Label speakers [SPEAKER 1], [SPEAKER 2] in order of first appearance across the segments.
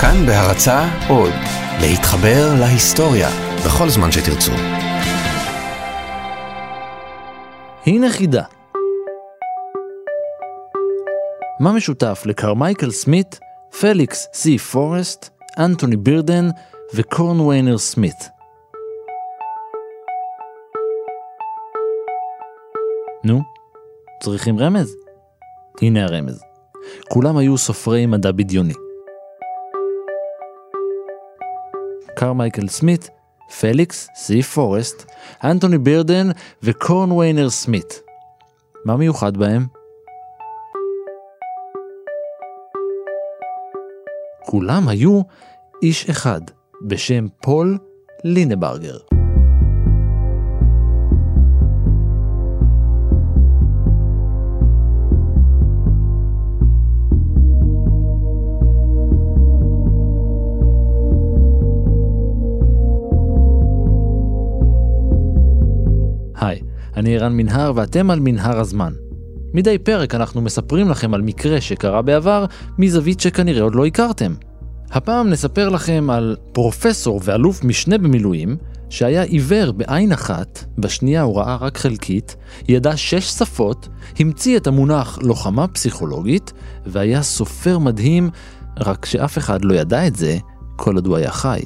[SPEAKER 1] כאן בהרצה עוד, להתחבר להיסטוריה בכל זמן שתרצו.
[SPEAKER 2] הנה חידה. מה משותף לקרמייקל סמית, פליקס סי פורסט, אנטוני בירדן וקורנוויינר סמית? נו, צריכים רמז? הנה הרמז. כולם היו סופרי מדע בדיוני. קרמייקל סמית, פליקס סי פורסט, אנטוני בירדן וקורדוויינר סמית. מה מיוחד בהם? כולם היו איש אחד בשם פול לינברגר. אני ערן מנהר ואתם על מנהר הזמן. מדי פרק אנחנו מספרים לכם על מקרה שקרה בעבר מזווית שכנראה עוד לא הכרתם. הפעם נספר לכם על פרופסור ואלוף משנה במילואים שהיה עיוור בעין אחת, בשנייה הוא ראה רק חלקית, ידע שש שפות, המציא את המונח לוחמה פסיכולוגית, והיה סופר מדהים, רק שאף אחד לא ידע את זה כל עוד הוא היה חי.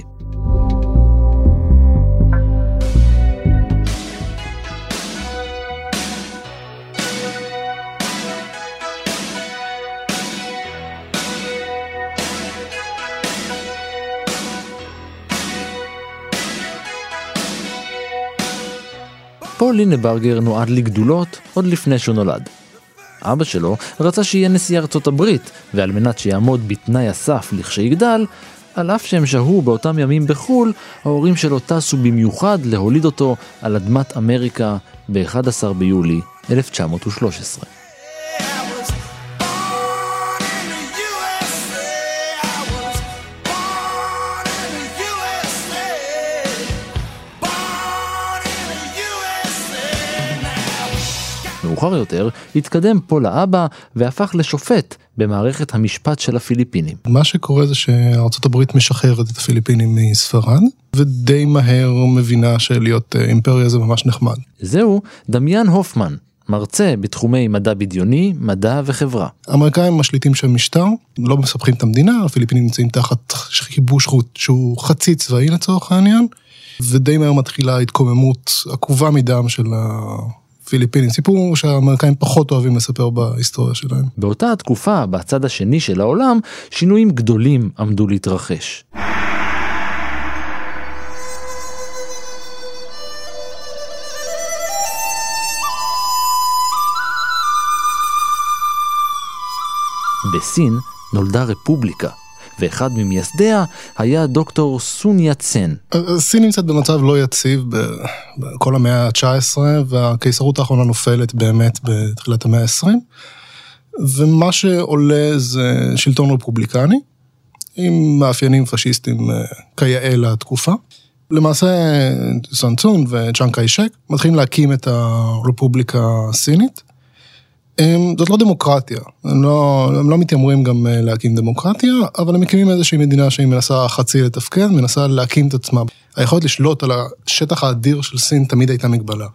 [SPEAKER 2] פול לינברגר נועד לגדולות עוד לפני שהוא נולד. אבא שלו רצה שיהיה נשיא ארצות הברית, ועל מנת שיעמוד בתנאי הסף לכשיגדל, על אף שהם שהו באותם ימים בחו"ל, ההורים שלו טסו במיוחד להוליד אותו על אדמת אמריקה ב-11 ביולי 1913. מאוחר יותר התקדם פול האבא והפך לשופט במערכת המשפט של הפיליפינים.
[SPEAKER 3] מה שקורה זה שארצות הברית משחררת את הפיליפינים מספרד, ודי מהר מבינה שלהיות אה, אימפריה זה ממש נחמד.
[SPEAKER 2] זהו דמיאן הופמן, מרצה בתחומי מדע בדיוני, מדע וחברה.
[SPEAKER 3] האמריקאים משליטים שם משטר, לא מספחים את המדינה, הפיליפינים נמצאים תחת כיבוש חוט שהוא חצי צבאי לצורך העניין, ודי מהר מתחילה התקוממות עקובה מדם של פיליפינים, סיפור שהאמריקאים פחות אוהבים לספר בהיסטוריה שלהם.
[SPEAKER 2] באותה התקופה, בצד השני של העולם, שינויים גדולים עמדו להתרחש. בסין נולדה רפובליקה, ואחד ממייסדיה היה דוקטור סון יצן.
[SPEAKER 3] סין נמצאת במצב לא יציב בכל המאה ה-19, והקיסרות האחרונה נופלת באמת בתחילת המאה ה-20, ומה שעולה זה שלטון רפובליקני, עם מאפיינים פשיסטיים אה, כיאה לתקופה. למעשה סון צון וצ'אנג קאי שק מתחילים להקים את הרפובליקה הסינית. הם, זאת לא דמוקרטיה, הם לא, הם לא מתיימרים גם אה, להקים דמוקרטיה, אבל הם מקימים איזושהי מדינה שהיא מנסה חצי לתפקד, מנסה להקים את עצמה. היכולת לשלוט על השטח האדיר של סין תמיד הייתה מגבלה.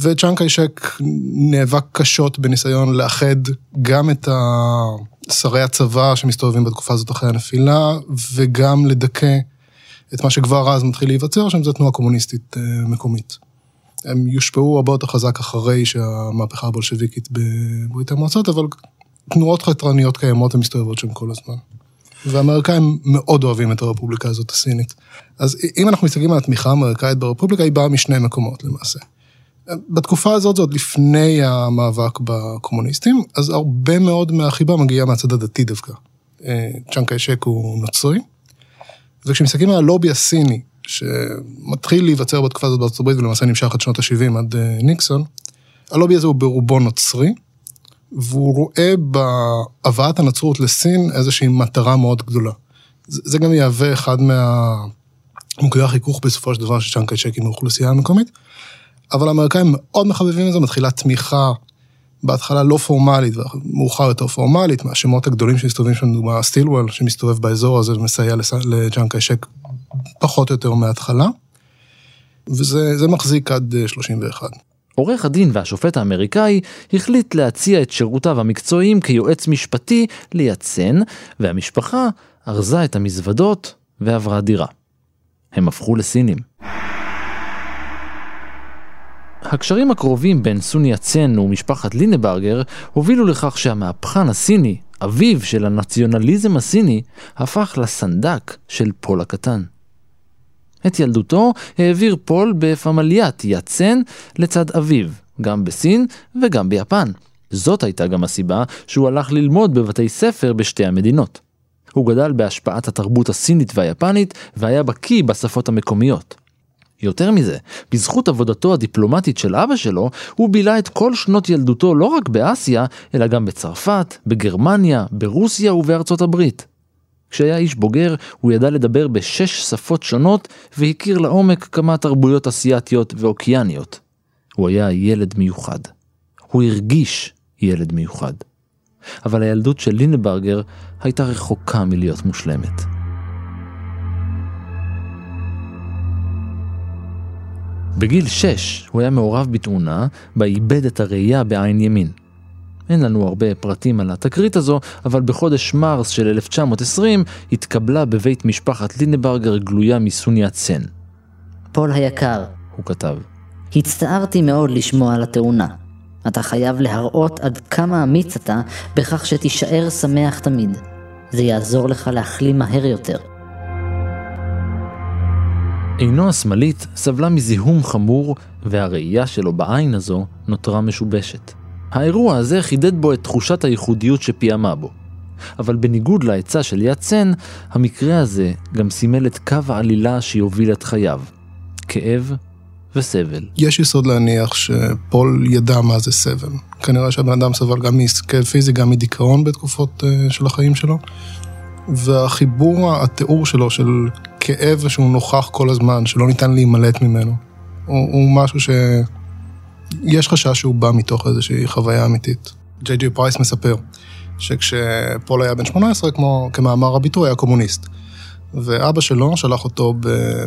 [SPEAKER 3] וצ'אנג קיישק נאבק קשות בניסיון לאחד גם את שרי הצבא שמסתובבים בתקופה הזאת אחרי הנפילה, וגם לדכא את מה שכבר אז מתחיל להיווצר שם, זו תנועה קומוניסטית אה, מקומית. הם יושפעו הרבה יותר חזק אחרי שהמהפכה הבולשביקית בברית המועצות, אבל תנועות חתרניות קיימות ומסתובבות שם כל הזמן. והאמריקאים מאוד אוהבים את הרפובליקה הזאת הסינית. אז אם אנחנו מסתכלים על התמיכה האמריקאית ברפובליקה, היא באה משני מקומות למעשה. בתקופה הזאת, זה עוד לפני המאבק בקומוניסטים, אז הרבה מאוד מהחיבה מגיעה מהצד הדתי דווקא. צ'אנק קיישק הוא נוצרי, וכשמסתכלים על הלובי הסיני שמתחיל להיווצר בתקופה הזאת בארצות הברית ולמעשה נמשך עד שנות ה-70 עד אה, ניקסון, הלובי הזה הוא ברובו נוצרי, והוא רואה בהבאת הנצרות לסין איזושהי מטרה מאוד גדולה. זה גם יהווה אחד מהמוקדי החיכוך בסופו של דבר של צ'אנקי צ'ק עם האוכלוסייה המקומית, אבל האמריקאים מאוד מחבבים את זה, מתחילה תמיכה בהתחלה לא פורמלית, ומאוחר יותר פורמלית, מהשמות הגדולים שמסתובבים שם, דוגמה סטילוול, שמסתובב באזור הזה ומסייע לג'אנק אשק פחות או יותר מההתחלה, וזה מחזיק עד 31.
[SPEAKER 2] עורך הדין והשופט האמריקאי החליט להציע את שירותיו המקצועיים כיועץ משפטי ליצן, והמשפחה ארזה את המזוודות ועברה דירה. הם הפכו לסינים. הקשרים הקרובים בין סוני יצן ומשפחת לינברגר הובילו לכך שהמהפכן הסיני, אביו של הנציונליזם הסיני, הפך לסנדק של פול הקטן. את ילדותו העביר פול בפמליית יאט-סן לצד אביו, גם בסין וגם ביפן. זאת הייתה גם הסיבה שהוא הלך ללמוד בבתי ספר בשתי המדינות. הוא גדל בהשפעת התרבות הסינית והיפנית והיה בקיא בשפות המקומיות. יותר מזה, בזכות עבודתו הדיפלומטית של אבא שלו, הוא בילה את כל שנות ילדותו לא רק באסיה, אלא גם בצרפת, בגרמניה, ברוסיה ובארצות הברית. כשהיה איש בוגר, הוא ידע לדבר בשש שפות שונות, והכיר לעומק כמה תרבויות אסיאתיות ואוקיאניות. הוא היה ילד מיוחד. הוא הרגיש ילד מיוחד. אבל הילדות של לינברגר הייתה רחוקה מלהיות מושלמת. בגיל 6 הוא היה מעורב בתאונה בה איבד את הראייה בעין ימין. אין לנו הרבה פרטים על התקרית הזו, אבל בחודש מרס של 1920 התקבלה בבית משפחת לינברגר גלויה מסוניית סן.
[SPEAKER 4] פול היקר,
[SPEAKER 2] הוא כתב.
[SPEAKER 4] הצטערתי מאוד לשמוע על התאונה. אתה חייב להראות עד כמה אמיץ אתה בכך שתישאר שמח תמיד. זה יעזור לך להחלים מהר יותר.
[SPEAKER 2] עינו השמאלית סבלה מזיהום חמור, והראייה שלו בעין הזו נותרה משובשת. האירוע הזה חידד בו את תחושת הייחודיות שפיעמה בו. אבל בניגוד לעצה של יד צן, המקרה הזה גם סימל את קו העלילה שיוביל את חייו. כאב וסבל.
[SPEAKER 3] יש יסוד להניח שפול ידע מה זה סבל. כנראה שהבן אדם סבל גם מכאב פיזי, גם מדיכאון בתקופות אה, של החיים שלו. והחיבור, התיאור שלו של כאב שהוא נוכח כל הזמן, שלא ניתן להימלט ממנו, הוא, הוא משהו שיש חשש שהוא בא מתוך איזושהי חוויה אמיתית. ג'יי ג'י פרייס מספר שכשפול היה בן 18, כמו כמאמר הביטוי, היה קומוניסט. ואבא שלו שלח אותו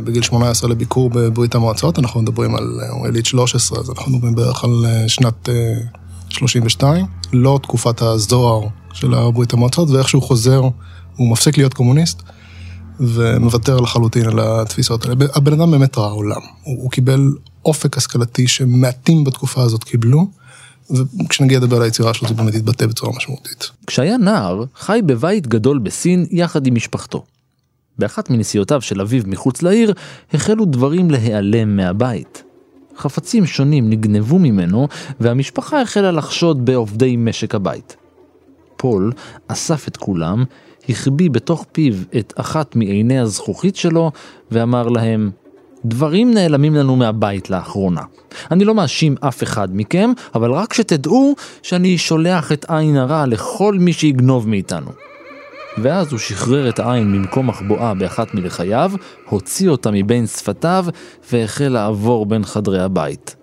[SPEAKER 3] בגיל 18 לביקור בברית המועצות, אנחנו מדברים על, הוא יליד 13, אז אנחנו מדברים בערך על אה, שנת 32, אה, לא תקופת הזוהר של ברית המועצות, ואיך שהוא חוזר, הוא מפסיק להיות קומוניסט, ומוותר לחלוטין על התפיסות האלה. הבן אדם באמת ראה עולם, הוא, הוא קיבל אופק השכלתי שמעטים בתקופה הזאת קיבלו. וכשנגיע לדבר על היצירה שלו זה באמת יתבטא בצורה משמעותית.
[SPEAKER 2] כשהיה נער, חי בבית גדול בסין יחד עם משפחתו. באחת מנסיעותיו של אביו מחוץ לעיר, החלו דברים להיעלם מהבית. חפצים שונים נגנבו ממנו, והמשפחה החלה לחשוד בעובדי משק הבית. פול אסף את כולם, החביא בתוך פיו את אחת מעיני הזכוכית שלו, ואמר להם, דברים נעלמים לנו מהבית לאחרונה. אני לא מאשים אף אחד מכם, אבל רק שתדעו שאני שולח את עין הרע לכל מי שיגנוב מאיתנו. ואז הוא שחרר את העין ממקום מחבואה באחת מלחייו, הוציא אותה מבין שפתיו, והחל לעבור בין חדרי הבית.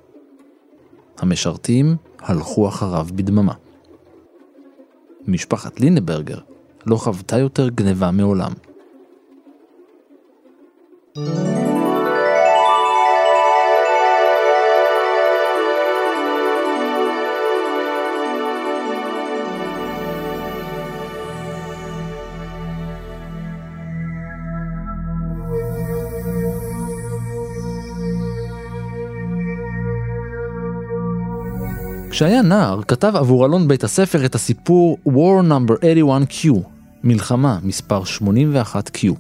[SPEAKER 2] המשרתים הלכו אחריו בדממה. משפחת לינברגר לא חוותה יותר גניבה מעולם. thank you כשהיה נער, כתב עבור אלון בית הספר את הסיפור War No. 81Q, מלחמה מספר 81Q.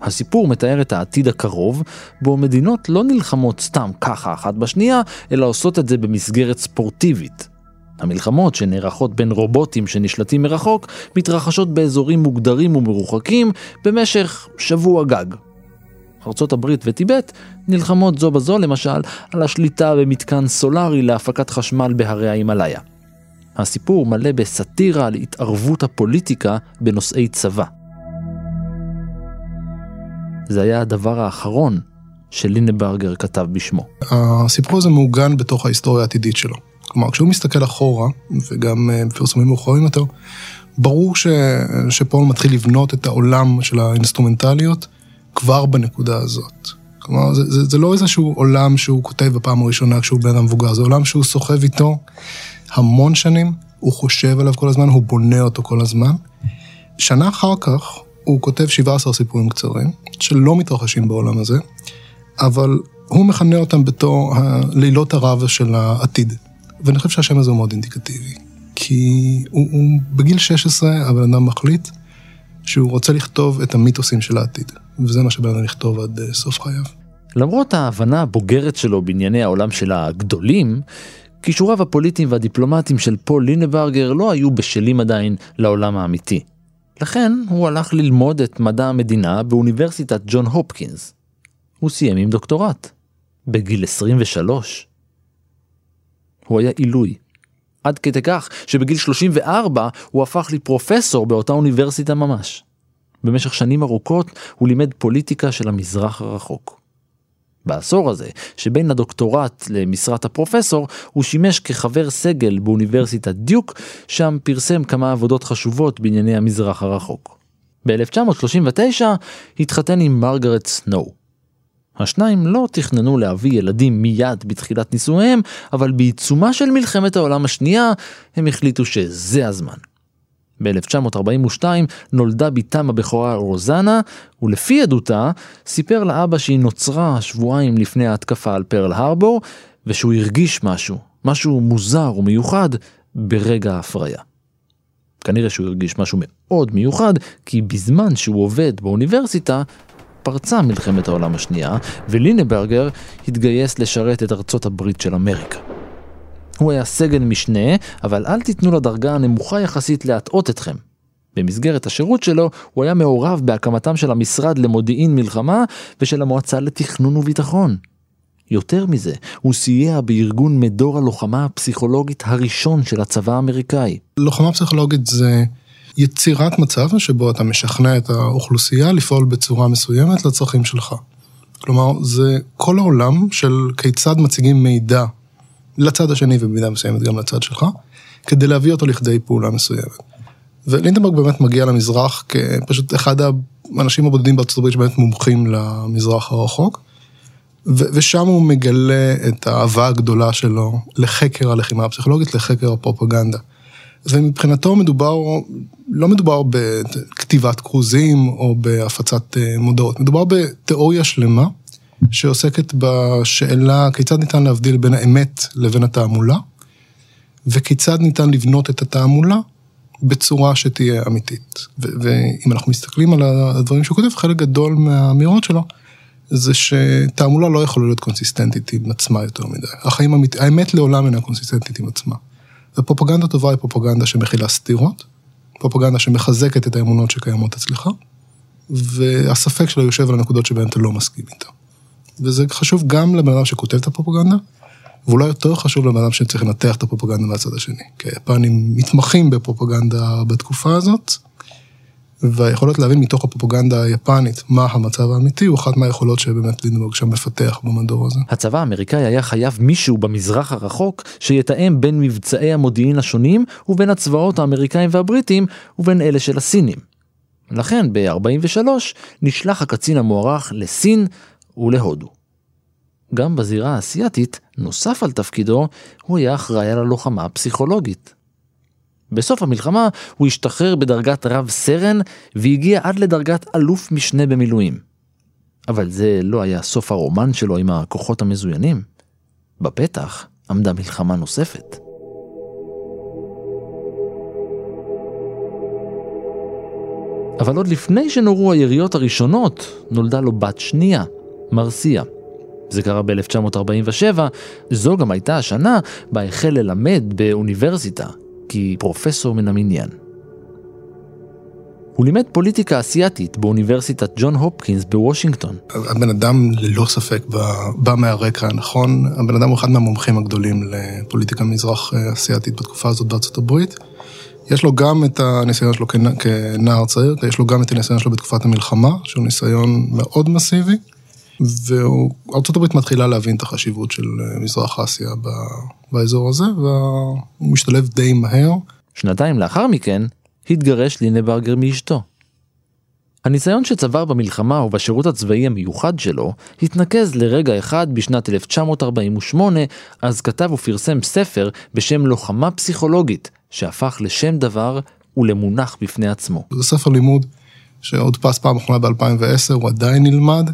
[SPEAKER 2] הסיפור מתאר את העתיד הקרוב, בו מדינות לא נלחמות סתם ככה אחת בשנייה, אלא עושות את זה במסגרת ספורטיבית. המלחמות שנערכות בין רובוטים שנשלטים מרחוק, מתרחשות באזורים מוגדרים ומרוחקים במשך שבוע גג. ארצות הברית וטיבט נלחמות זו בזו למשל על השליטה במתקן סולארי להפקת חשמל בהרי ההימאליה. הסיפור מלא בסאטירה על התערבות הפוליטיקה בנושאי צבא. זה היה הדבר האחרון שלינברגר כתב בשמו.
[SPEAKER 3] הסיפור הזה מעוגן בתוך ההיסטוריה העתידית שלו. כלומר, כשהוא מסתכל אחורה, וגם אה, בפרסומים מאוחרים יותר, ברור ש, שפול מתחיל לבנות את העולם של האינסטרומנטליות כבר בנקודה הזאת. כלומר, זה, זה, זה לא איזשהו עולם שהוא כותב בפעם הראשונה כשהוא בן המבוגר, זה עולם שהוא סוחב איתו המון שנים, הוא חושב עליו כל הזמן, הוא בונה אותו כל הזמן. שנה אחר כך הוא כותב 17 סיפורים קצרים, שלא מתרחשים בעולם הזה, אבל הוא מכנה אותם בתור לילות הרב של העתיד. ואני חושב שהשם הזה הוא מאוד אינדיקטיבי. כי הוא, הוא בגיל 16 הבן אדם מחליט שהוא רוצה לכתוב את המיתוסים של העתיד. וזה מה שבן אדם לכתוב עד אה, סוף חייו.
[SPEAKER 2] למרות ההבנה הבוגרת שלו בענייני העולם של הגדולים, כישוריו הפוליטיים והדיפלומטיים של פול לינברגר לא היו בשלים עדיין לעולם האמיתי. לכן הוא הלך ללמוד את מדע המדינה באוניברסיטת ג'ון הופקינס. הוא סיים עם דוקטורט. בגיל 23. הוא היה עילוי. עד כדי כך שבגיל 34 הוא הפך לפרופסור באותה אוניברסיטה ממש. במשך שנים ארוכות הוא לימד פוליטיקה של המזרח הרחוק. בעשור הזה, שבין הדוקטורט למשרת הפרופסור, הוא שימש כחבר סגל באוניברסיטת דיוק, שם פרסם כמה עבודות חשובות בענייני המזרח הרחוק. ב-1939 התחתן עם מרגרט סנואו. השניים לא תכננו להביא ילדים מיד בתחילת נישואיהם, אבל בעיצומה של מלחמת העולם השנייה, הם החליטו שזה הזמן. ב-1942 נולדה בתם הבכורה רוזנה, ולפי עדותה, סיפר לאבא שהיא נוצרה שבועיים לפני ההתקפה על פרל הרבור, ושהוא הרגיש משהו, משהו מוזר ומיוחד, ברגע ההפריה. כנראה שהוא הרגיש משהו מאוד מיוחד, כי בזמן שהוא עובד באוניברסיטה, פרצה מלחמת העולם השנייה, ולינברגר התגייס לשרת את ארצות הברית של אמריקה. הוא היה סגן משנה, אבל אל תיתנו לדרגה הנמוכה יחסית להטעות אתכם. במסגרת השירות שלו, הוא היה מעורב בהקמתם של המשרד למודיעין מלחמה ושל המועצה לתכנון וביטחון. יותר מזה, הוא סייע בארגון מדור הלוחמה הפסיכולוגית הראשון של הצבא האמריקאי.
[SPEAKER 3] לוחמה פסיכולוגית זה יצירת מצב שבו אתה משכנע את האוכלוסייה לפעול בצורה מסוימת לצרכים שלך. כלומר, זה כל העולם של כיצד מציגים מידע לצד השני ובמידה מסוימת גם לצד שלך, כדי להביא אותו לכדי פעולה מסוימת. ולינדנברג באמת מגיע למזרח כפשוט אחד האנשים הבודדים בארצות הברית שבאמת מומחים למזרח הרחוק, ושם הוא מגלה את האהבה הגדולה שלו לחקר הלחימה הפסיכולוגית, לחקר הפרופגנדה. ומבחינתו מדובר, לא מדובר בכתיבת כרוזים או בהפצת אה, מודעות, מדובר בתיאוריה שלמה שעוסקת בשאלה כיצד ניתן להבדיל בין האמת לבין התעמולה, וכיצד ניתן לבנות את התעמולה בצורה שתהיה אמיתית. ואם אנחנו מסתכלים על הדברים שהוא כותב, חלק גדול מהאמירות שלו, זה שתעמולה לא יכולה להיות קונסיסטנטית עם עצמה יותר מדי. החיים, האמת, לעולם אינה קונסיסטנטית עם עצמה. ופרופגנדה טובה היא פרופגנדה שמכילה סתירות, פרופגנדה שמחזקת את האמונות שקיימות אצלך, והספק שלה יושב על הנקודות שבהן אתה לא מסכים איתה. וזה חשוב גם לבן אדם שכותב את הפרופגנדה, ואולי יותר חשוב לבן אדם שצריך לנתח את הפרופגנדה מהצד השני. כי היפנים מתמחים בפרופגנדה בתקופה הזאת, והיכולת להבין מתוך הפרופגנדה היפנית מה המצב האמיתי הוא אחת מהיכולות שבאמת לינדברג שם מפתח במדור הזה.
[SPEAKER 2] הצבא האמריקאי היה חייב מישהו במזרח הרחוק שיתאם בין מבצעי המודיעין השונים ובין הצבאות האמריקאים והבריטים ובין אלה של הסינים. לכן ב-43 נשלח הקצין המוערך לסין ולהודו. גם בזירה האסייתית, נוסף על תפקידו, הוא היה אחראי על הלוחמה הפסיכולוגית. בסוף המלחמה הוא השתחרר בדרגת רב סרן והגיע עד לדרגת אלוף משנה במילואים. אבל זה לא היה סוף הרומן שלו עם הכוחות המזוינים. בפתח עמדה מלחמה נוספת. אבל עוד לפני שנורו היריות הראשונות, נולדה לו בת שנייה, מרסיה. זה קרה ב-1947, זו גם הייתה השנה בה החל ללמד באוניברסיטה, כפרופסור מן המניין. הוא לימד פוליטיקה אסייתית באוניברסיטת ג'ון הופקינס בוושינגטון.
[SPEAKER 3] הבן אדם ללא ספק בא מהרקע הנכון, הבן אדם הוא אחד מהמומחים הגדולים לפוליטיקה מזרח אסייתית בתקופה הזאת בארצות הברית. יש לו גם את הניסיון שלו כנער צעיר, יש לו גם את הניסיון שלו בתקופת המלחמה, שהוא ניסיון מאוד מסיבי. וארה"ב מתחילה להבין את החשיבות של אה, מזרח אסיה באזור הזה, והוא משתלב די מהר.
[SPEAKER 2] שנתיים לאחר מכן, התגרש לינברגר מאשתו. הניסיון שצבר במלחמה ובשירות הצבאי המיוחד שלו התנקז לרגע אחד בשנת 1948, אז כתב ופרסם ספר בשם לוחמה פסיכולוגית, שהפך לשם דבר ולמונח בפני עצמו.
[SPEAKER 3] זה ספר לימוד שהודפס פעם אחרונה ב-2010, הוא עדיין נלמד,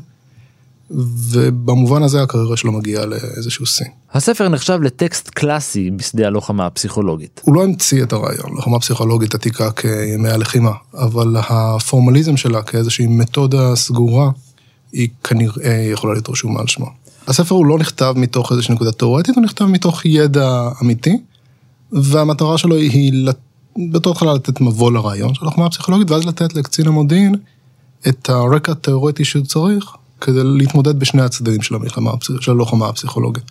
[SPEAKER 3] ובמובן הזה הקריירה שלו מגיעה לאיזשהו שיא.
[SPEAKER 2] הספר נחשב לטקסט קלאסי בשדה הלוחמה הפסיכולוגית.
[SPEAKER 3] הוא לא המציא את הרעיון, לוחמה פסיכולוגית עתיקה כימי הלחימה, אבל הפורמליזם שלה כאיזושהי מתודה סגורה, היא כנראה יכולה להיות רשומה על שמו. הספר הוא לא נכתב מתוך איזושהי נקודה תאורטית, הוא נכתב מתוך ידע אמיתי, והמטרה שלו היא בתור התחלה לתת מבוא לרעיון של לוחמה פסיכולוגית, ואז לתת לקצין המודיעין את הרקע התאורטי שהוא צריך, כדי להתמודד בשני הצדדים של המלחמה, של הלוחמה הפסיכולוגית.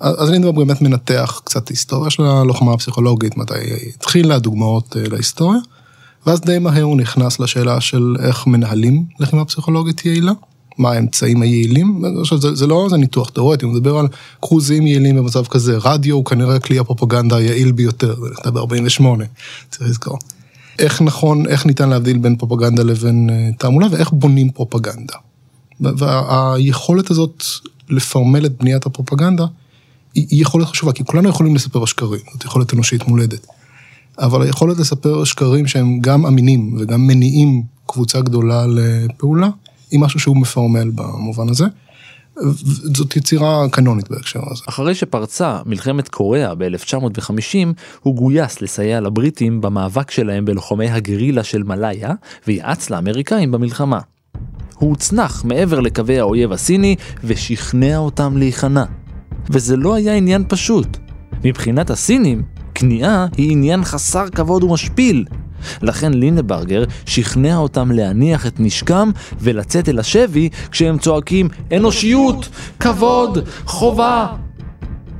[SPEAKER 3] אז אני באמת מנתח קצת היסטוריה של הלוחמה הפסיכולוגית, מתי היא התחילה, דוגמאות אה, להיסטוריה, ואז די מהר הוא נכנס לשאלה של איך מנהלים לחימה פסיכולוגית יעילה, מה האמצעים היעילים, זה, זה לא איזה ניתוח תיאורטי, הוא מדבר על קרוזים יעילים במצב כזה, רדיו הוא כנראה כלי הפרופגנדה היעיל ביותר, זה נכתב ב-48, צריך לזכור. איך נכון, איך ניתן להבדיל בין פרופגנדה לבין אה, תעמולה ואיך בונים פרופגנדה. והיכולת הזאת לפרמל את בניית הפרופגנדה, היא יכולת חשובה, כי כולנו יכולים לספר שקרים, זאת יכולת אנושית מולדת. אבל היכולת לספר שקרים שהם גם אמינים וגם מניעים קבוצה גדולה לפעולה, היא משהו שהוא מפרמל במובן הזה. זאת יצירה קנונית בהקשר הזה.
[SPEAKER 2] אחרי שפרצה מלחמת קוריאה ב-1950, הוא גויס לסייע לבריטים במאבק שלהם בלוחמי הגרילה של מלאיה, ויעץ לאמריקאים במלחמה. הוא הוצנח מעבר לקווי האויב הסיני ושכנע אותם להיכנע. וזה לא היה עניין פשוט. מבחינת הסינים, כניעה היא עניין חסר כבוד ומשפיל. לכן לינברגר שכנע אותם להניח את נשקם ולצאת אל השבי כשהם צועקים אנושיות, כבוד, חובה.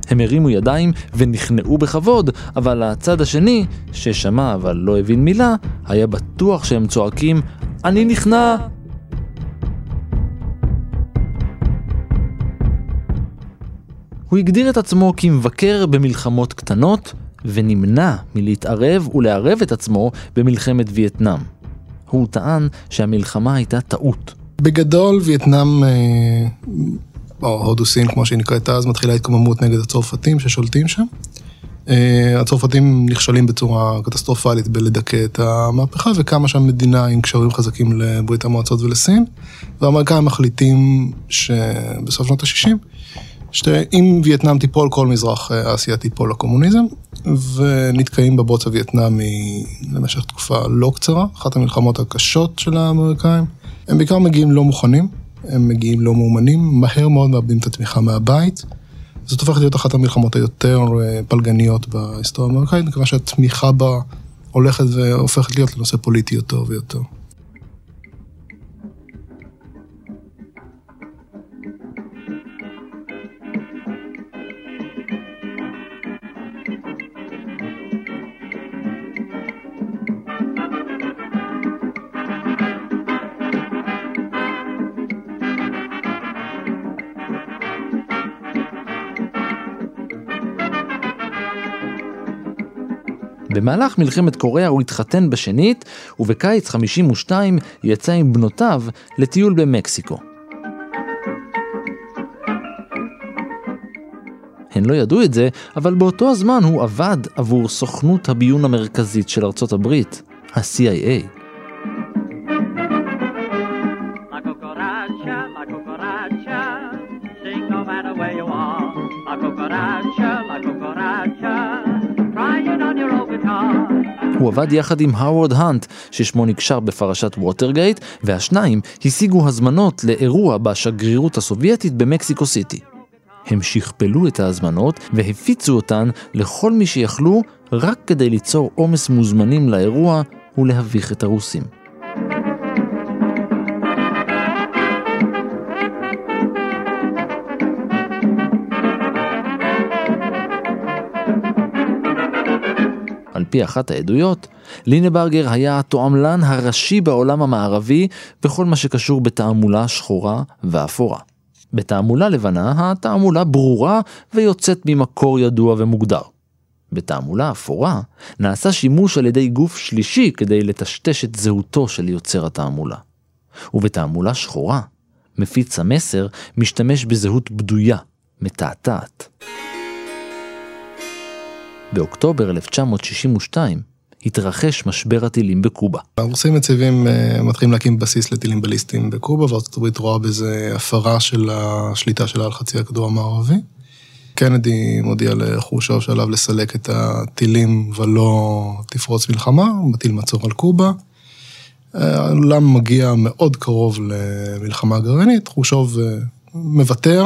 [SPEAKER 2] הם הרימו ידיים ונכנעו בכבוד, אבל הצד השני, ששמע אבל לא הבין מילה, היה בטוח שהם צועקים אני נכנע, הוא הגדיר את עצמו כמבקר במלחמות קטנות, ונמנע מלהתערב ולערב את עצמו במלחמת וייטנאם. הוא טען שהמלחמה הייתה טעות.
[SPEAKER 3] בגדול וייטנאם, אה, או הודו סין כמו שהיא נקראת אז, מתחילה התקוממות נגד הצרפתים ששולטים שם. אה, הצרפתים נכשלים בצורה קטסטרופלית בלדכא את המהפכה, וקמה שם מדינה עם קשרים חזקים לברית המועצות ולסין, והאמריקאים מחליטים שבסוף שנות ה-60 שאם וייטנאם תיפול, כל מזרח אה, אסיה תיפול לקומוניזם, ונתקעים בבוץ הווייטנאמי למשך תקופה לא קצרה, אחת המלחמות הקשות של האמריקאים. הם בעיקר מגיעים לא מוכנים, הם מגיעים לא מאומנים, מהר מאוד מאבדים את התמיכה מהבית. זאת הופכת להיות אחת המלחמות היותר אה, פלגניות בהיסטוריה האמריקאית, מכיוון שהתמיכה בה הולכת והופכת להיות לנושא פוליטי יותר ויותר.
[SPEAKER 2] במהלך מלחמת קוריאה הוא התחתן בשנית, ובקיץ 52 יצא עם בנותיו לטיול במקסיקו. הן לא ידעו את זה, אבל באותו הזמן הוא עבד עבור סוכנות הביון המרכזית של ארצות הברית, ה-CIA. עבד יחד עם האוורד האנט, ששמו נקשר בפרשת ווטרגייט, והשניים השיגו הזמנות לאירוע בשגרירות הסובייטית במקסיקו סיטי. הם שכפלו את ההזמנות והפיצו אותן לכל מי שיכלו, רק כדי ליצור עומס מוזמנים לאירוע ולהביך את הרוסים. פי אחת העדויות, לינברגר היה התועמלן הראשי בעולם המערבי בכל מה שקשור בתעמולה שחורה ואפורה. בתעמולה לבנה, התעמולה ברורה ויוצאת ממקור ידוע ומוגדר. בתעמולה אפורה, נעשה שימוש על ידי גוף שלישי כדי לטשטש את זהותו של יוצר התעמולה. ובתעמולה שחורה, מפיץ המסר משתמש בזהות בדויה, מתעתעת. באוקטובר 1962 התרחש משבר הטילים בקובה.
[SPEAKER 3] הרוסים מציבים, אה, מתחילים להקים בסיס לטילים בליסטיים בקובה, וארצות הברית רואה בזה הפרה של השליטה שלה על חצי הכדור המערבי. קנדי מודיע לחושוב שעליו לסלק את הטילים ולא תפרוץ מלחמה, מטיל מצור על קובה. העולם מגיע מאוד קרוב למלחמה גרעינית, חושוב אה, מוותר,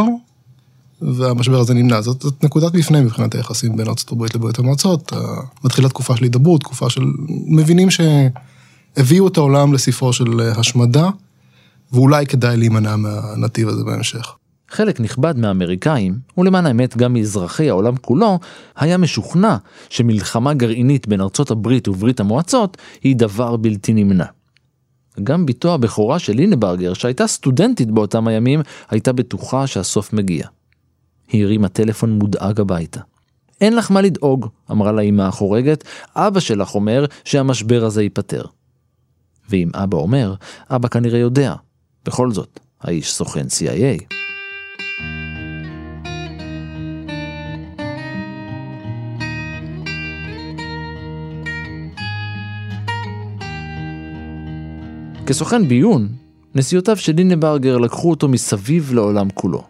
[SPEAKER 3] והמשבר הזה נמנע. זאת, זאת נקודת מפנה מבחינת היחסים בין הברית לברית המועצות. מתחילה תקופה של הידברות, תקופה של... מבינים שהביאו את העולם לספרו של השמדה, ואולי כדאי להימנע מהנתיב הזה בהמשך.
[SPEAKER 2] חלק נכבד מהאמריקאים, ולמען האמת גם מאזרחי העולם כולו, היה משוכנע שמלחמה גרעינית בין ארצות הברית וברית המועצות היא דבר בלתי נמנע. גם בתו הבכורה של לינברגר, שהייתה סטודנטית באותם הימים, הייתה בטוחה שהסוף מגיע. היא הרימה טלפון מודאג הביתה. אין לך מה לדאוג, אמרה לה אמא החורגת, אבא שלך אומר שהמשבר הזה ייפתר. ואם אבא אומר, אבא כנראה יודע. בכל זאת, האיש סוכן CIA. כסוכן ביון, נסיותיו של לינברגר לקחו אותו מסביב לעולם כולו.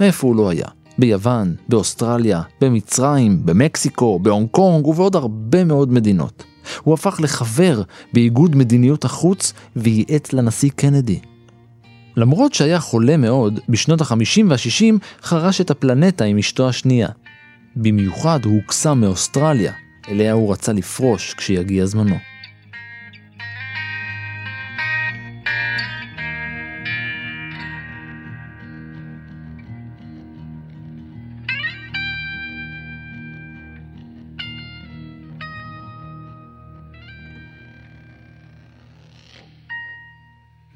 [SPEAKER 2] מאיפה הוא לא היה? ביוון, באוסטרליה, במצרים, במקסיקו, בהונג קונג ובעוד הרבה מאוד מדינות. הוא הפך לחבר באיגוד מדיניות החוץ וייעץ לנשיא קנדי. למרות שהיה חולה מאוד, בשנות ה-50 וה-60 חרש את הפלנטה עם אשתו השנייה. במיוחד הוא הוקסם מאוסטרליה, אליה הוא רצה לפרוש כשיגיע זמנו.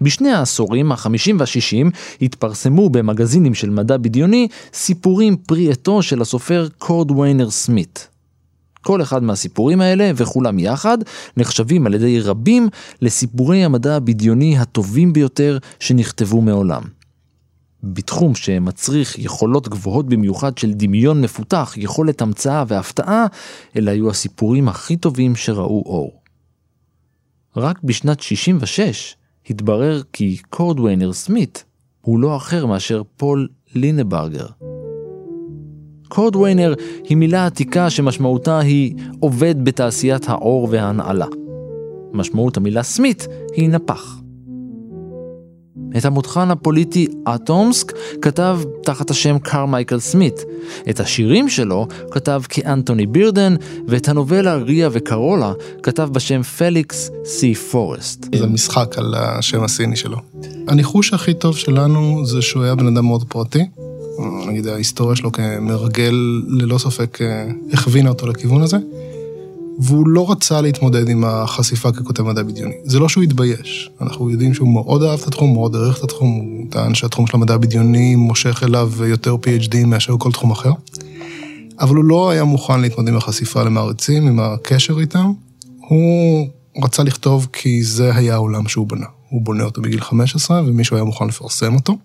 [SPEAKER 2] בשני העשורים, החמישים והשישים, התפרסמו במגזינים של מדע בדיוני סיפורים פרי עטו של הסופר קורד ויינר סמית. כל אחד מהסיפורים האלה, וכולם יחד, נחשבים על ידי רבים לסיפורי המדע הבדיוני הטובים ביותר שנכתבו מעולם. בתחום שמצריך יכולות גבוהות במיוחד של דמיון מפותח, יכולת המצאה והפתעה, אלה היו הסיפורים הכי טובים שראו אור. רק בשנת 66 התברר כי קורדוויינר סמית הוא לא אחר מאשר פול לינברגר. קורדוויינר היא מילה עתיקה שמשמעותה היא עובד בתעשיית העור וההנעלה. משמעות המילה סמית היא נפח. את המותחן הפוליטי אטומסק כתב תחת השם קרמייקל סמית. את השירים שלו כתב כאנטוני בירדן, ואת הנובלה ריה וקרולה כתב בשם פליקס סי פורסט.
[SPEAKER 3] זה משחק על השם הסיני שלו. הניחוש הכי טוב שלנו זה שהוא היה בן אדם מאוד פרטי. נגיד ההיסטוריה שלו כמרגל ללא ספק אה, הכווינה אותו לכיוון הזה. והוא לא רצה להתמודד עם החשיפה ככותב מדע בדיוני. זה לא שהוא התבייש, אנחנו יודעים שהוא מאוד אהב את התחום, מאוד הערך את התחום, הוא טען שהתחום של המדע הבדיוני מושך אליו יותר PhD מאשר כל תחום אחר. אבל הוא לא היה מוכן להתמודד עם החשיפה למעריצים, עם הקשר איתם. הוא רצה לכתוב כי זה היה העולם שהוא בנה. הוא בונה אותו בגיל 15 ומישהו היה מוכן לפרסם אותו.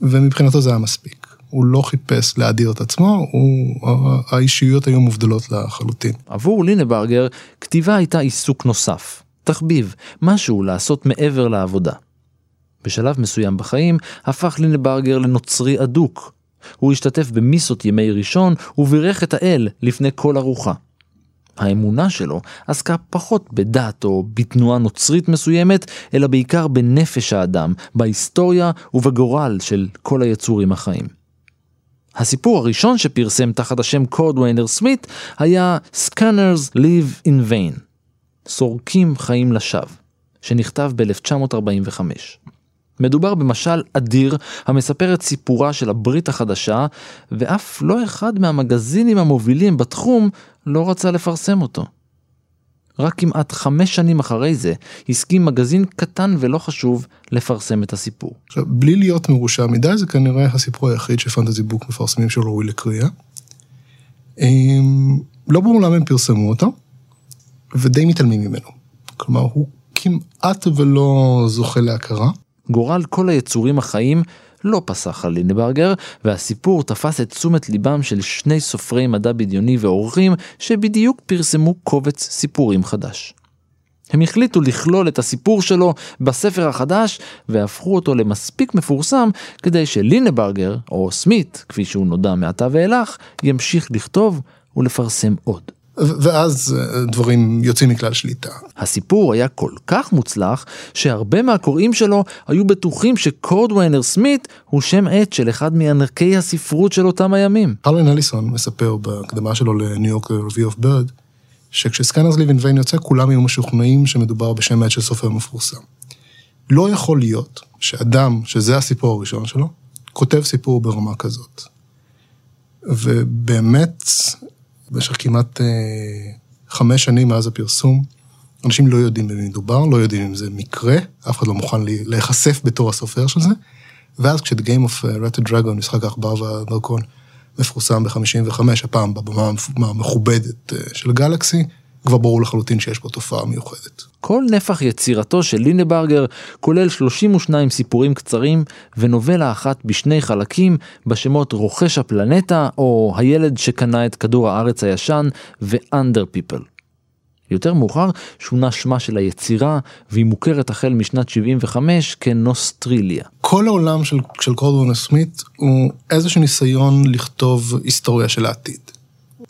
[SPEAKER 3] ומבחינתו זה היה מספיק. הוא לא חיפש להדיר את עצמו, הוא, האישיות היו מובדלות לחלוטין.
[SPEAKER 2] עבור לינברגר, כתיבה הייתה עיסוק נוסף, תחביב, משהו לעשות מעבר לעבודה. בשלב מסוים בחיים הפך לינברגר לנוצרי אדוק. הוא השתתף במיסות ימי ראשון ובירך את האל לפני כל ארוחה. האמונה שלו עסקה פחות בדת או בתנועה נוצרית מסוימת, אלא בעיקר בנפש האדם, בהיסטוריה ובגורל של כל היצורים החיים. הסיפור הראשון שפרסם תחת השם קורדוויינר סמית היה Scanners Live in Vain, סורקים חיים לשווא, שנכתב ב-1945. מדובר במשל אדיר המספר את סיפורה של הברית החדשה, ואף לא אחד מהמגזינים המובילים בתחום לא רצה לפרסם אותו. רק כמעט חמש שנים אחרי זה, הסכים מגזין קטן ולא חשוב לפרסם את הסיפור.
[SPEAKER 3] עכשיו, בלי להיות מרושע מדי, זה כנראה הסיפור היחיד שפנטזי בוק מפרסמים שלא ראוי לקריאה. אמ, לא ברור למה הם פרסמו אותו, ודי מתעלמים ממנו. כלומר, הוא כמעט ולא זוכה להכרה.
[SPEAKER 2] גורל כל היצורים החיים לא פסח על לינברגר, והסיפור תפס את תשומת ליבם של שני סופרי מדע בדיוני ועורכים שבדיוק פרסמו קובץ סיפורים חדש. הם החליטו לכלול את הסיפור שלו בספר החדש והפכו אותו למספיק מפורסם כדי שלינברגר, או סמית, כפי שהוא נודע מעתה ואילך, ימשיך לכתוב ולפרסם עוד.
[SPEAKER 3] ואז אה, דברים יוצאים מכלל שליטה.
[SPEAKER 2] הסיפור היה כל כך מוצלח, שהרבה מהקוראים שלו היו בטוחים שקורדוויינר סמית הוא שם עט של אחד מענקי הספרות של אותם הימים.
[SPEAKER 3] הרלן אליסון מספר בהקדמה שלו לניו יורק Review of Bird, שכשסקנרס ליב אין ויין יוצא, כולם היו משוכנעים שמדובר בשם עט של סופר מפורסם. לא יכול להיות שאדם, שזה הסיפור הראשון שלו, כותב סיפור ברמה כזאת. ובאמת, במשך כמעט אה, חמש שנים מאז הפרסום, אנשים לא יודעים במי מדובר, לא יודעים אם זה מקרה, אף אחד לא מוכן להיחשף בתור הסופר של זה. ואז כשאת Game of Red Dragon, משחק העכבר והדרכון, מפורסם ב-55, הפעם בבמה המכובדת אה, של גלקסי, כבר ברור לחלוטין שיש פה תופעה מיוחדת.
[SPEAKER 2] כל נפח יצירתו של לינברגר כולל 32 סיפורים קצרים ונובלה אחת בשני חלקים בשמות רוכש הפלנטה או הילד שקנה את כדור הארץ הישן ו-under people. יותר מאוחר שונה שמה של היצירה והיא מוכרת החל משנת 75 כנוסטריליה.
[SPEAKER 3] כל העולם של, של קורדוונה סמית הוא איזשהו ניסיון לכתוב היסטוריה של העתיד.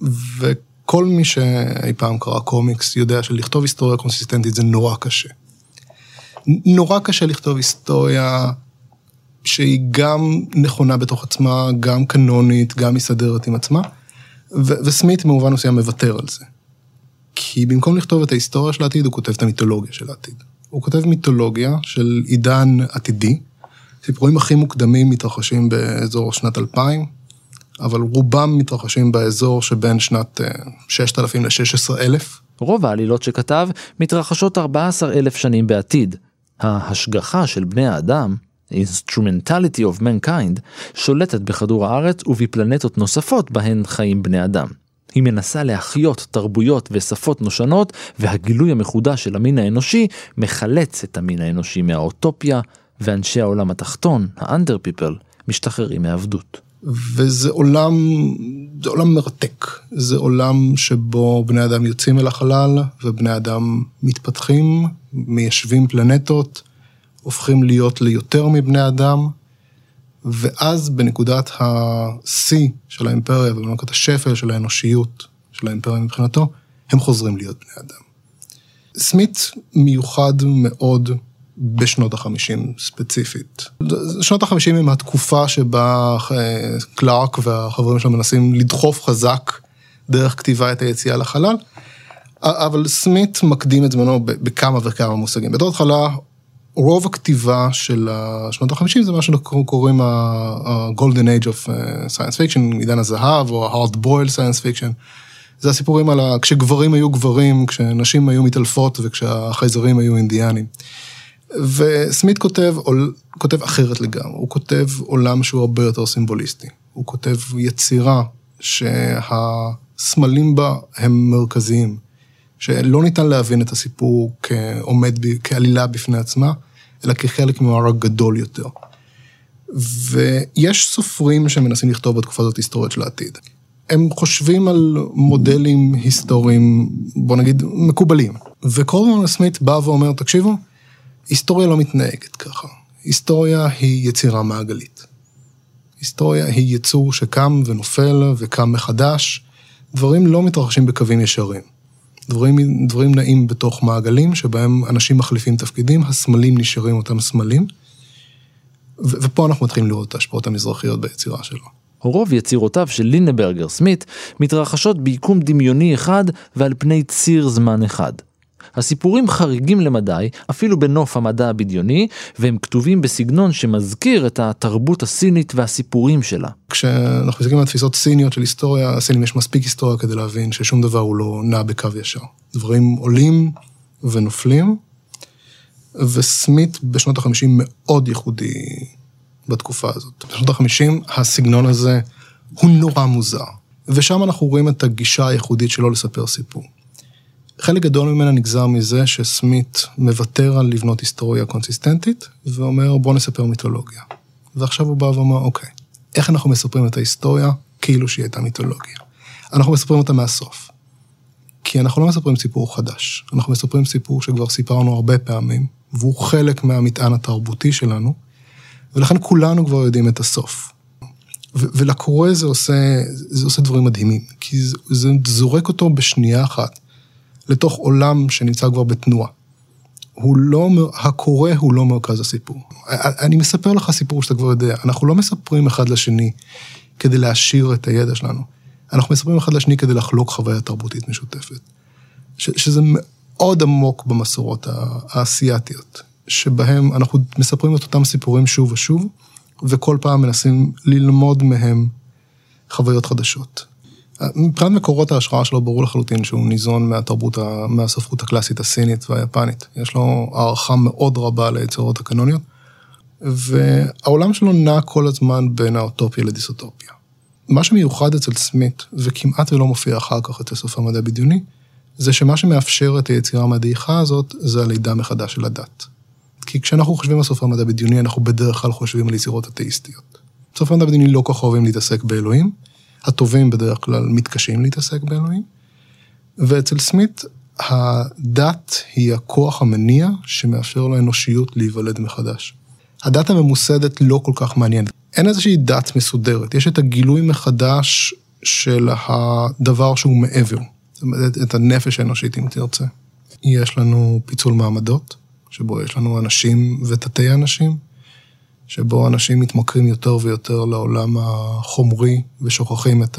[SPEAKER 3] ו... כל מי שאי פעם קרא קומיקס יודע שלכתוב היסטוריה קונסיסטנטית זה נורא קשה. נורא קשה לכתוב היסטוריה שהיא גם נכונה בתוך עצמה, גם קנונית, גם מסתדרת עם עצמה, ו- וסמית במובן מסוים מוותר על זה. כי במקום לכתוב את ההיסטוריה של העתיד, הוא כותב את המיתולוגיה של העתיד. הוא כותב מיתולוגיה של עידן עתידי, סיפורים הכי מוקדמים מתרחשים באזור שנת 2000, אבל רובם מתרחשים באזור שבין שנת 6,000 ל-16,000.
[SPEAKER 2] רוב העלילות שכתב מתרחשות 14,000 שנים בעתיד. ההשגחה של בני האדם, Instrumentality of Mankind, שולטת בכדור הארץ ובפלנטות נוספות בהן חיים בני אדם. היא מנסה להחיות תרבויות ושפות נושנות, והגילוי המחודש של המין האנושי מחלץ את המין האנושי מהאוטופיה, ואנשי העולם התחתון, ה-under people, משתחררים מעבדות.
[SPEAKER 3] וזה עולם, זה עולם מרתק. זה עולם שבו בני אדם יוצאים אל החלל, ובני אדם מתפתחים, מיישבים פלנטות, הופכים להיות ליותר מבני אדם, ואז בנקודת השיא של האימפריה, ובנקודת השפל של האנושיות של האימפריה מבחינתו, הם חוזרים להיות בני אדם. סמית מיוחד מאוד בשנות החמישים ספציפית. שנות החמישים הם התקופה שבה אה, קלארק והחברים שלו מנסים לדחוף חזק דרך כתיבה את היציאה לחלל, אבל סמית מקדים את זמנו בכמה וכמה מושגים. בתור התחלה, רוב הכתיבה של שנות החמישים זה מה שאנחנו קוראים ה-golden age of אה, science fiction, עידן הזהב או ה-hard boiled science fiction. זה הסיפורים על ה... כשגברים היו גברים, כשנשים היו מתעלפות וכשהחייזרים היו אינדיאנים. וסמית כותב, כותב אחרת לגמרי, הוא כותב עולם שהוא הרבה יותר סימבוליסטי. הוא כותב יצירה שהסמלים בה הם מרכזיים, שלא ניתן להבין את הסיפור כעומד, כעלילה בפני עצמה, אלא כחלק ממערק גדול יותר. ויש סופרים שמנסים לכתוב בתקופה הזאת היסטוריות של העתיד. הם חושבים על מודלים היסטוריים, בוא נגיד, מקובלים. וקורמן סמית בא ואומר, תקשיבו, היסטוריה לא מתנהגת ככה. היסטוריה היא יצירה מעגלית. היסטוריה היא יצור שקם ונופל וקם מחדש. דברים לא מתרחשים בקווים ישרים. דברים, דברים נעים בתוך מעגלים שבהם אנשים מחליפים תפקידים, הסמלים נשארים אותם סמלים. ו- ופה אנחנו מתחילים לראות את ההשפעות המזרחיות ביצירה שלו.
[SPEAKER 2] רוב יצירותיו של לינברגר סמית מתרחשות ביקום דמיוני אחד ועל פני ציר זמן אחד. הסיפורים חריגים למדי, אפילו בנוף המדע הבדיוני, והם כתובים בסגנון שמזכיר את התרבות הסינית והסיפורים שלה.
[SPEAKER 3] כשאנחנו מסתכלים על תפיסות סיניות של היסטוריה, הסינים יש מספיק היסטוריה כדי להבין ששום דבר הוא לא נע בקו ישר. דברים עולים ונופלים, וסמית בשנות ה-50 מאוד ייחודי בתקופה הזאת. בשנות ה-50 הסגנון הזה הוא נורא מוזר, ושם אנחנו רואים את הגישה הייחודית שלו לספר סיפור. חלק גדול ממנה נגזר מזה שסמית מוותר על לבנות היסטוריה קונסיסטנטית, ואומר בוא נספר מיתולוגיה. ועכשיו הוא בא ואומר, אוקיי, איך אנחנו מספרים את ההיסטוריה כאילו שהיא הייתה מיתולוגיה? אנחנו מספרים אותה מהסוף. כי אנחנו לא מספרים סיפור חדש, אנחנו מספרים סיפור שכבר סיפרנו הרבה פעמים, והוא חלק מהמטען התרבותי שלנו, ולכן כולנו כבר יודעים את הסוף. ולקורא זה עושה, זה עושה דברים מדהימים, כי זה, זה זורק אותו בשנייה אחת לתוך עולם שנמצא כבר בתנועה. הוא לא, הקורא הוא לא מרכז הסיפור. אני מספר לך סיפור שאתה כבר יודע, אנחנו לא מספרים אחד לשני כדי להעשיר את הידע שלנו, אנחנו מספרים אחד לשני כדי לחלוק חוויה תרבותית משותפת. ש, שזה מאוד עמוק במסורות האסייתיות, שבהם אנחנו מספרים את אותם סיפורים שוב ושוב, וכל פעם מנסים ללמוד מהם חוויות חדשות. מבחינת מקורות ההשראה שלו ברור לחלוטין שהוא ניזון מהתרבות, מהספרות הקלאסית הסינית והיפנית. יש לו הערכה מאוד רבה ליצירות הקנוניות, והעולם שלו נע כל הזמן בין האוטופיה לדיסוטופיה. מה שמיוחד אצל סמית, וכמעט ולא מופיע אחר כך אצל סוף המדע בדיוני, זה שמה שמאפשר את היצירה המדעיכה הזאת, זה הלידה מחדש של הדת. כי כשאנחנו חושבים על סוף המדע בדיוני, אנחנו בדרך כלל חושבים על יצירות אתאיסטיות. סוף המדע בדיוני לא כל כך אוהבים להתעסק באלוהים, הטובים בדרך כלל מתקשים להתעסק באלוהים, ואצל סמית הדת היא הכוח המניע שמאפשר לאנושיות להיוולד מחדש. הדת הממוסדת לא כל כך מעניינת. אין איזושהי דת מסודרת, יש את הגילוי מחדש של הדבר שהוא מעבר, זאת אומרת, את הנפש האנושית אם תרצה. יש לנו פיצול מעמדות, שבו יש לנו אנשים ותתי אנשים, שבו אנשים מתמכרים יותר ויותר לעולם החומרי ושוכחים את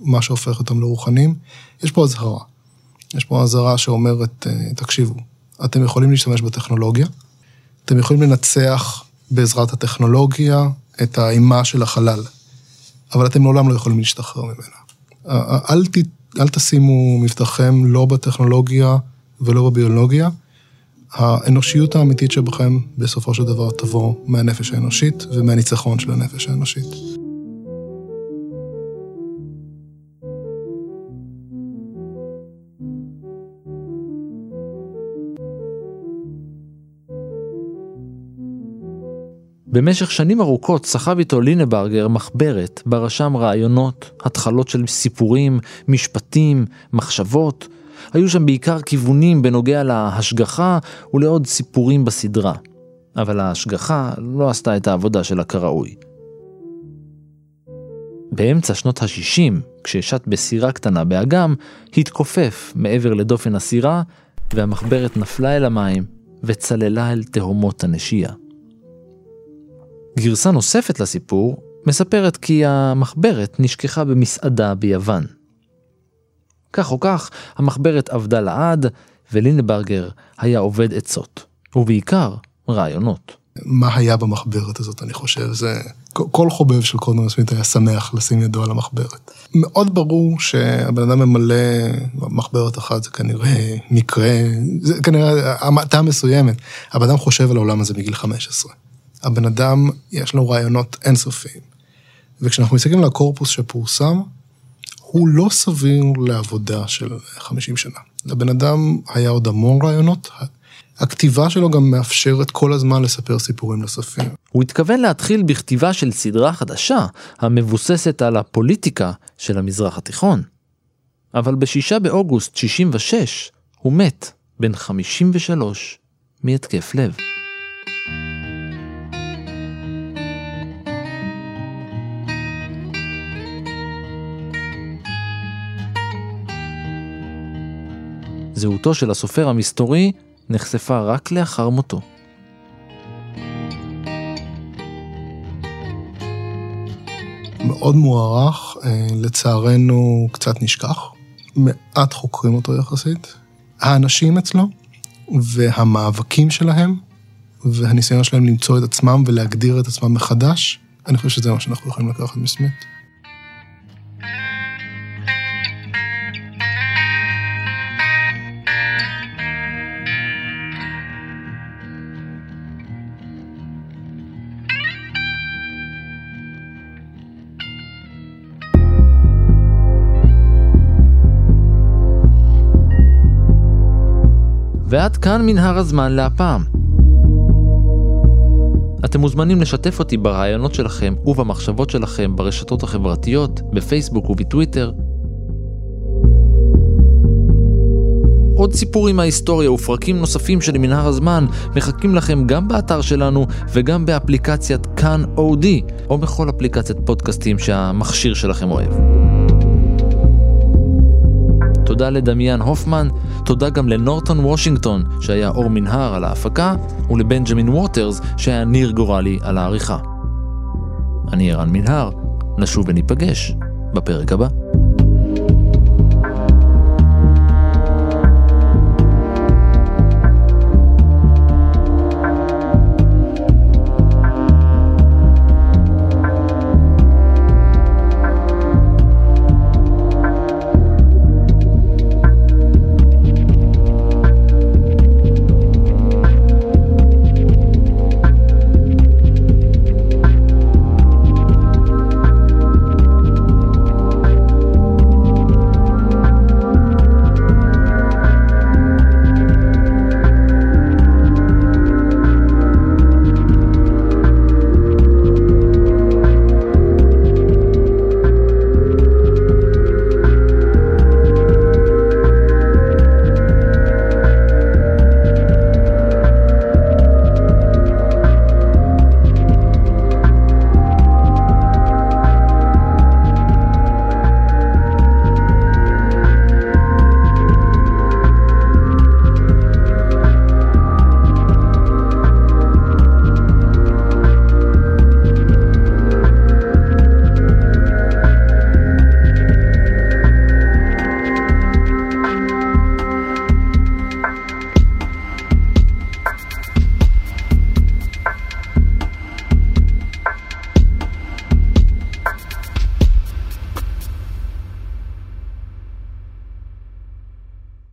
[SPEAKER 3] מה שהופך אותם לרוחנים. יש פה אזהרה. יש פה אזהרה שאומרת, אה, תקשיבו, אתם יכולים להשתמש בטכנולוגיה, אתם יכולים לנצח בעזרת הטכנולוגיה את האימה של החלל, אבל אתם לעולם לא יכולים להשתחרר ממנה. אל, ת, אל תשימו מבטחכם לא בטכנולוגיה ולא בביולוגיה, האנושיות האמיתית שבכם בסופו של דבר תבוא מהנפש האנושית ומהניצחון של הנפש האנושית.
[SPEAKER 2] במשך שנים ארוכות סחב איתו לינברגר מחברת בה רשם רעיונות, התחלות של סיפורים, משפטים, מחשבות, היו שם בעיקר כיוונים בנוגע להשגחה ולעוד סיפורים בסדרה. אבל ההשגחה לא עשתה את העבודה שלה כראוי. באמצע שנות ה-60, כששט בסירה קטנה באגם, התכופף מעבר לדופן הסירה, והמחברת נפלה אל המים וצללה אל תהומות הנשייה. גרסה נוספת לסיפור מספרת כי המחברת נשכחה במסעדה ביוון. כך או כך, המחברת עבדה לעד, ולינברגר היה עובד עצות, ובעיקר רעיונות.
[SPEAKER 3] מה היה במחברת הזאת, אני חושב, זה... כל חובב של קורנר סמית היה שמח לשים ידו על המחברת. מאוד ברור שהבן אדם ממלא מחברת אחת, זה כנראה מקרה, זה כנראה המעטה מסוימת. הבן אדם חושב על העולם הזה מגיל 15. הבן אדם, יש לו רעיונות אינסופיים. וכשאנחנו מסתכלים על הקורפוס שפורסם, הוא לא סביר לעבודה של 50 שנה. לבן אדם היה עוד המון רעיונות, הכתיבה שלו גם מאפשרת כל הזמן לספר סיפורים נוספים.
[SPEAKER 2] הוא התכוון להתחיל בכתיבה של סדרה חדשה, המבוססת על הפוליטיקה של המזרח התיכון. אבל בשישה באוגוסט 66 הוא מת, בן 53, מהתקף לב. זהותו של הסופר המסתורי נחשפה רק לאחר מותו.
[SPEAKER 3] מאוד מוערך, אה, לצערנו קצת נשכח. מעט חוקרים אותו יחסית. האנשים אצלו והמאבקים שלהם והניסיון שלהם למצוא את עצמם ולהגדיר את עצמם מחדש, אני חושב שזה מה שאנחנו יכולים לקחת מסמית.
[SPEAKER 2] ועד כאן מנהר הזמן להפעם. אתם מוזמנים לשתף אותי ברעיונות שלכם ובמחשבות שלכם ברשתות החברתיות, בפייסבוק ובטוויטר. עוד סיפורים מההיסטוריה ופרקים נוספים של מנהר הזמן מחכים לכם גם באתר שלנו וגם באפליקציית כאן אודי, או בכל אפליקציית פודקאסטים שהמכשיר שלכם אוהב. תודה לדמיאן הופמן, תודה גם לנורטון וושינגטון, שהיה אור מנהר על ההפקה, ולבנג'מין ווטרס, שהיה ניר גורלי על העריכה. אני ערן מנהר, נשוב וניפגש בפרק הבא.